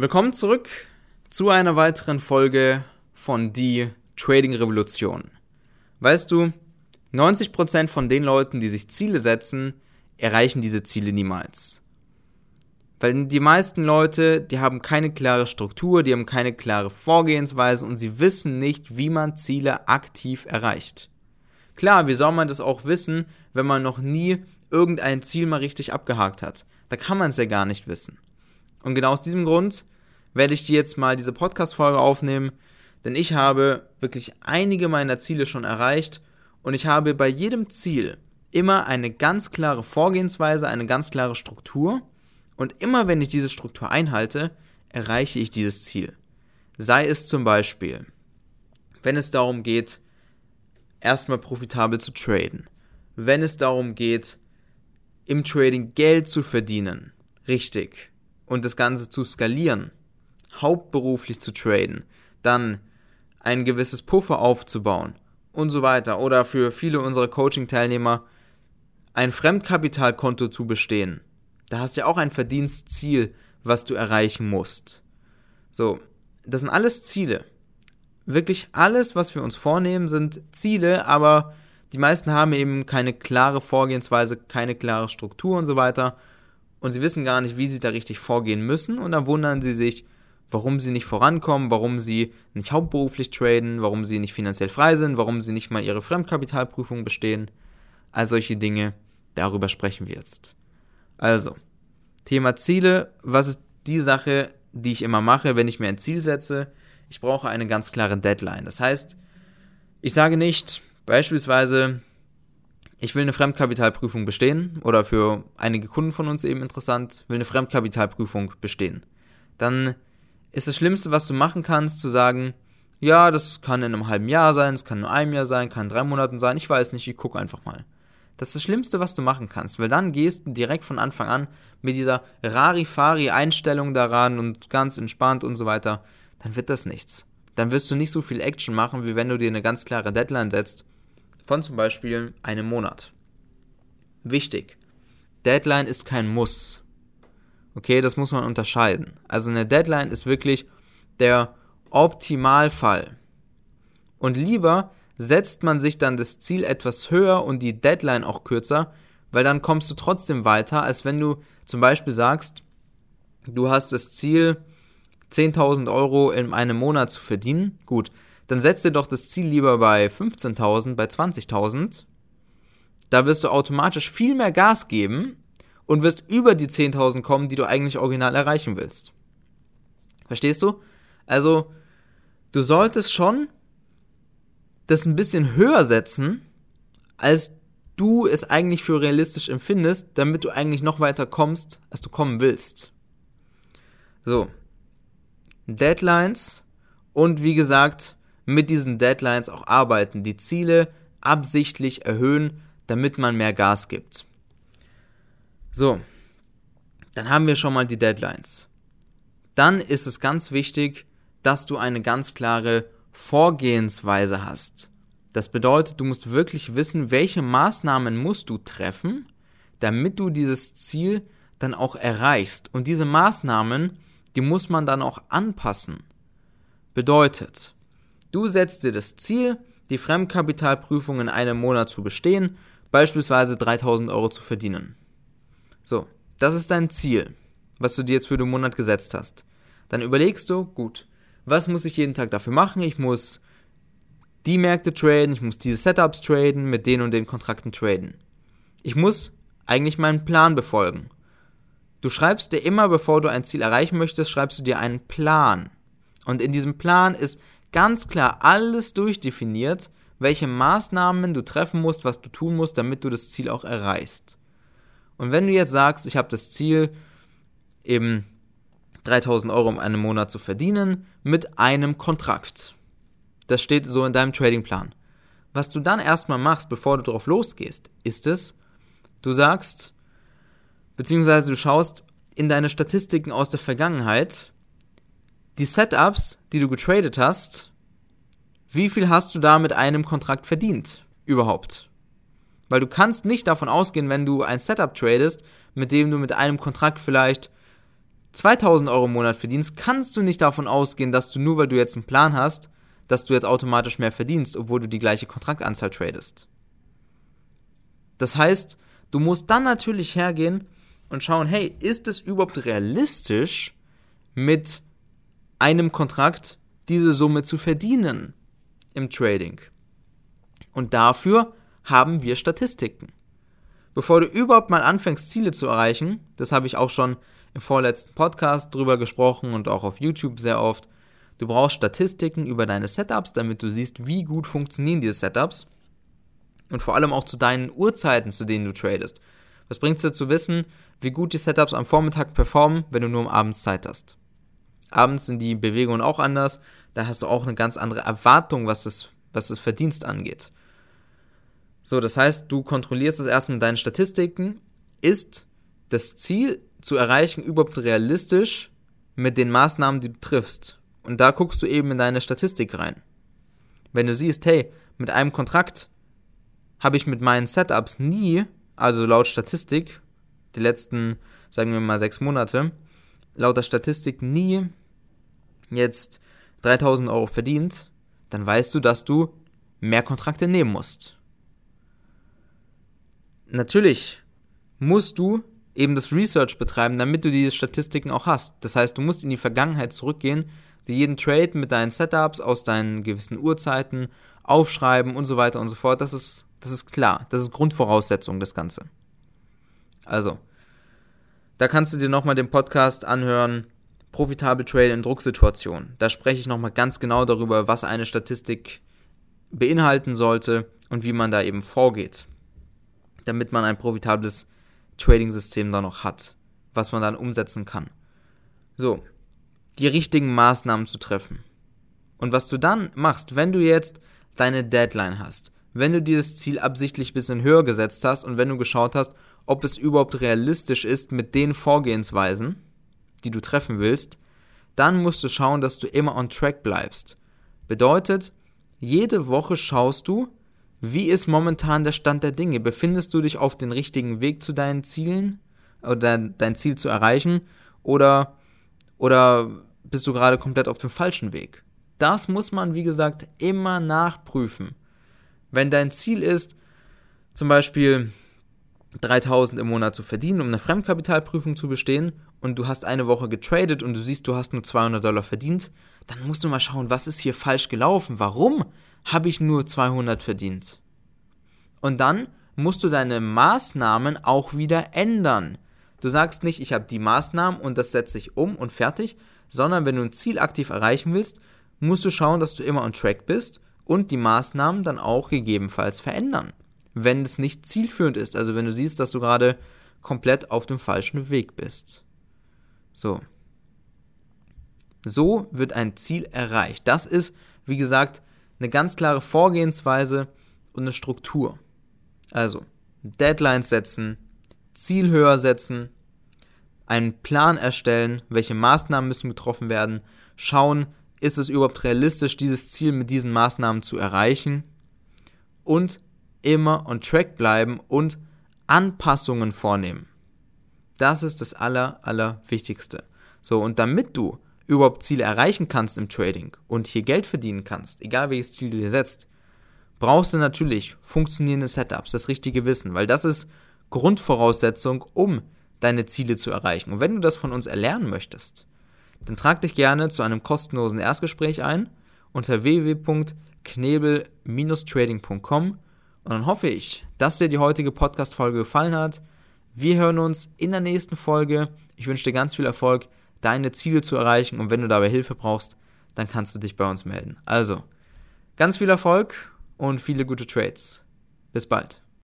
Willkommen zurück zu einer weiteren Folge von Die Trading Revolution. Weißt du, 90% von den Leuten, die sich Ziele setzen, erreichen diese Ziele niemals. Weil die meisten Leute, die haben keine klare Struktur, die haben keine klare Vorgehensweise und sie wissen nicht, wie man Ziele aktiv erreicht. Klar, wie soll man das auch wissen, wenn man noch nie irgendein Ziel mal richtig abgehakt hat? Da kann man es ja gar nicht wissen. Und genau aus diesem Grund werde ich dir jetzt mal diese Podcast-Folge aufnehmen, denn ich habe wirklich einige meiner Ziele schon erreicht und ich habe bei jedem Ziel immer eine ganz klare Vorgehensweise, eine ganz klare Struktur und immer wenn ich diese Struktur einhalte, erreiche ich dieses Ziel. Sei es zum Beispiel, wenn es darum geht, erstmal profitabel zu traden, wenn es darum geht, im Trading Geld zu verdienen, richtig, und das Ganze zu skalieren, hauptberuflich zu traden, dann ein gewisses Puffer aufzubauen und so weiter. Oder für viele unserer Coaching-Teilnehmer ein Fremdkapitalkonto zu bestehen. Da hast du ja auch ein Verdienstziel, was du erreichen musst. So, das sind alles Ziele. Wirklich alles, was wir uns vornehmen, sind Ziele, aber die meisten haben eben keine klare Vorgehensweise, keine klare Struktur und so weiter und sie wissen gar nicht, wie sie da richtig vorgehen müssen und dann wundern sie sich, warum sie nicht vorankommen, warum sie nicht hauptberuflich traden, warum sie nicht finanziell frei sind, warum sie nicht mal ihre Fremdkapitalprüfung bestehen. All solche Dinge, darüber sprechen wir jetzt. Also, Thema Ziele, was ist die Sache, die ich immer mache, wenn ich mir ein Ziel setze? Ich brauche eine ganz klare Deadline. Das heißt, ich sage nicht, beispielsweise, ich will eine Fremdkapitalprüfung bestehen oder für einige Kunden von uns eben interessant, will eine Fremdkapitalprüfung bestehen. Dann ist das Schlimmste, was du machen kannst, zu sagen, ja, das kann in einem halben Jahr sein, es kann in einem Jahr sein, kann in drei Monaten sein, ich weiß nicht, ich gucke einfach mal. Das ist das Schlimmste, was du machen kannst, weil dann gehst du direkt von Anfang an mit dieser Rarifari-Einstellung daran und ganz entspannt und so weiter, dann wird das nichts. Dann wirst du nicht so viel Action machen, wie wenn du dir eine ganz klare Deadline setzt von zum Beispiel einem Monat. Wichtig, Deadline ist kein Muss. Okay, das muss man unterscheiden. Also eine Deadline ist wirklich der Optimalfall. Und lieber setzt man sich dann das Ziel etwas höher und die Deadline auch kürzer, weil dann kommst du trotzdem weiter, als wenn du zum Beispiel sagst, du hast das Ziel, 10.000 Euro in einem Monat zu verdienen. Gut, dann setz dir doch das Ziel lieber bei 15.000, bei 20.000. Da wirst du automatisch viel mehr Gas geben und wirst über die 10.000 kommen, die du eigentlich original erreichen willst. Verstehst du? Also, du solltest schon das ein bisschen höher setzen, als du es eigentlich für realistisch empfindest, damit du eigentlich noch weiter kommst, als du kommen willst. So. Deadlines und wie gesagt, mit diesen Deadlines auch arbeiten, die Ziele absichtlich erhöhen, damit man mehr Gas gibt. So, dann haben wir schon mal die Deadlines. Dann ist es ganz wichtig, dass du eine ganz klare Vorgehensweise hast. Das bedeutet, du musst wirklich wissen, welche Maßnahmen musst du treffen, damit du dieses Ziel dann auch erreichst. Und diese Maßnahmen, die muss man dann auch anpassen. Bedeutet, Du setzt dir das Ziel, die Fremdkapitalprüfung in einem Monat zu bestehen, beispielsweise 3000 Euro zu verdienen. So, das ist dein Ziel, was du dir jetzt für den Monat gesetzt hast. Dann überlegst du, gut, was muss ich jeden Tag dafür machen? Ich muss die Märkte traden, ich muss diese Setups traden, mit den und den Kontrakten traden. Ich muss eigentlich meinen Plan befolgen. Du schreibst dir immer, bevor du ein Ziel erreichen möchtest, schreibst du dir einen Plan. Und in diesem Plan ist ganz klar alles durchdefiniert, welche Maßnahmen du treffen musst, was du tun musst, damit du das Ziel auch erreichst. Und wenn du jetzt sagst, ich habe das Ziel, eben 3000 Euro im einem Monat zu verdienen mit einem Kontrakt. Das steht so in deinem Tradingplan. Was du dann erstmal machst, bevor du drauf losgehst, ist es, du sagst, beziehungsweise du schaust in deine Statistiken aus der Vergangenheit, die Setups, die du getradet hast, wie viel hast du da mit einem Kontrakt verdient überhaupt? Weil du kannst nicht davon ausgehen, wenn du ein Setup tradest, mit dem du mit einem Kontrakt vielleicht 2000 Euro im Monat verdienst, kannst du nicht davon ausgehen, dass du nur weil du jetzt einen Plan hast, dass du jetzt automatisch mehr verdienst, obwohl du die gleiche Kontraktanzahl tradest. Das heißt, du musst dann natürlich hergehen und schauen, hey, ist es überhaupt realistisch, mit einem Kontrakt diese Summe zu verdienen im Trading? Und dafür haben wir Statistiken. Bevor du überhaupt mal anfängst, Ziele zu erreichen, das habe ich auch schon im vorletzten Podcast drüber gesprochen und auch auf YouTube sehr oft, du brauchst Statistiken über deine Setups, damit du siehst, wie gut funktionieren diese Setups und vor allem auch zu deinen Uhrzeiten, zu denen du tradest. Was bringt es dir zu wissen, wie gut die Setups am Vormittag performen, wenn du nur am Abends Zeit hast? Abends sind die Bewegungen auch anders, da hast du auch eine ganz andere Erwartung, was das, was das Verdienst angeht. So, das heißt, du kontrollierst es erstmal mit deinen Statistiken. Ist das Ziel zu erreichen überhaupt realistisch mit den Maßnahmen, die du triffst? Und da guckst du eben in deine Statistik rein. Wenn du siehst, hey, mit einem Kontrakt habe ich mit meinen Setups nie, also laut Statistik, die letzten, sagen wir mal, sechs Monate, laut der Statistik nie jetzt 3000 Euro verdient, dann weißt du, dass du mehr Kontrakte nehmen musst. Natürlich musst du eben das Research betreiben, damit du diese Statistiken auch hast. Das heißt, du musst in die Vergangenheit zurückgehen, dir jeden Trade mit deinen Setups aus deinen gewissen Uhrzeiten aufschreiben und so weiter und so fort. Das ist, das ist klar. Das ist Grundvoraussetzung, das Ganze. Also, da kannst du dir nochmal den Podcast anhören, Profitable Trade in Drucksituationen. Da spreche ich nochmal ganz genau darüber, was eine Statistik beinhalten sollte und wie man da eben vorgeht, damit man ein profitables Trading-System da noch hat, was man dann umsetzen kann. So, die richtigen Maßnahmen zu treffen. Und was du dann machst, wenn du jetzt deine Deadline hast, wenn du dieses Ziel absichtlich ein bisschen höher gesetzt hast und wenn du geschaut hast, ob es überhaupt realistisch ist mit den Vorgehensweisen, die du treffen willst, dann musst du schauen, dass du immer on track bleibst. Bedeutet, jede Woche schaust du, wie ist momentan der Stand der Dinge? Befindest du dich auf dem richtigen Weg zu deinen Zielen oder dein Ziel zu erreichen oder, oder bist du gerade komplett auf dem falschen Weg? Das muss man, wie gesagt, immer nachprüfen. Wenn dein Ziel ist, zum Beispiel 3000 im Monat zu verdienen, um eine Fremdkapitalprüfung zu bestehen und du hast eine Woche getradet und du siehst, du hast nur 200 Dollar verdient, dann musst du mal schauen, was ist hier falsch gelaufen? Warum habe ich nur 200 verdient? Und dann musst du deine Maßnahmen auch wieder ändern. Du sagst nicht, ich habe die Maßnahmen und das setze ich um und fertig, sondern wenn du ein Ziel aktiv erreichen willst, musst du schauen, dass du immer on track bist und die Maßnahmen dann auch gegebenenfalls verändern, wenn es nicht zielführend ist. Also wenn du siehst, dass du gerade komplett auf dem falschen Weg bist. So. So wird ein Ziel erreicht. Das ist, wie gesagt, eine ganz klare Vorgehensweise und eine Struktur. Also, Deadlines setzen, Ziel höher setzen, einen Plan erstellen, welche Maßnahmen müssen getroffen werden, schauen, ist es überhaupt realistisch, dieses Ziel mit diesen Maßnahmen zu erreichen und immer on track bleiben und Anpassungen vornehmen. Das ist das aller, aller Wichtigste. So, und damit du überhaupt Ziele erreichen kannst im Trading und hier Geld verdienen kannst, egal welches Ziel du dir setzt, brauchst du natürlich funktionierende Setups, das richtige Wissen, weil das ist Grundvoraussetzung, um deine Ziele zu erreichen. Und wenn du das von uns erlernen möchtest, dann trag dich gerne zu einem kostenlosen Erstgespräch ein unter www.knebel-trading.com und dann hoffe ich, dass dir die heutige Podcast-Folge gefallen hat. Wir hören uns in der nächsten Folge. Ich wünsche dir ganz viel Erfolg, deine Ziele zu erreichen und wenn du dabei Hilfe brauchst, dann kannst du dich bei uns melden. Also, ganz viel Erfolg und viele gute Trades. Bis bald.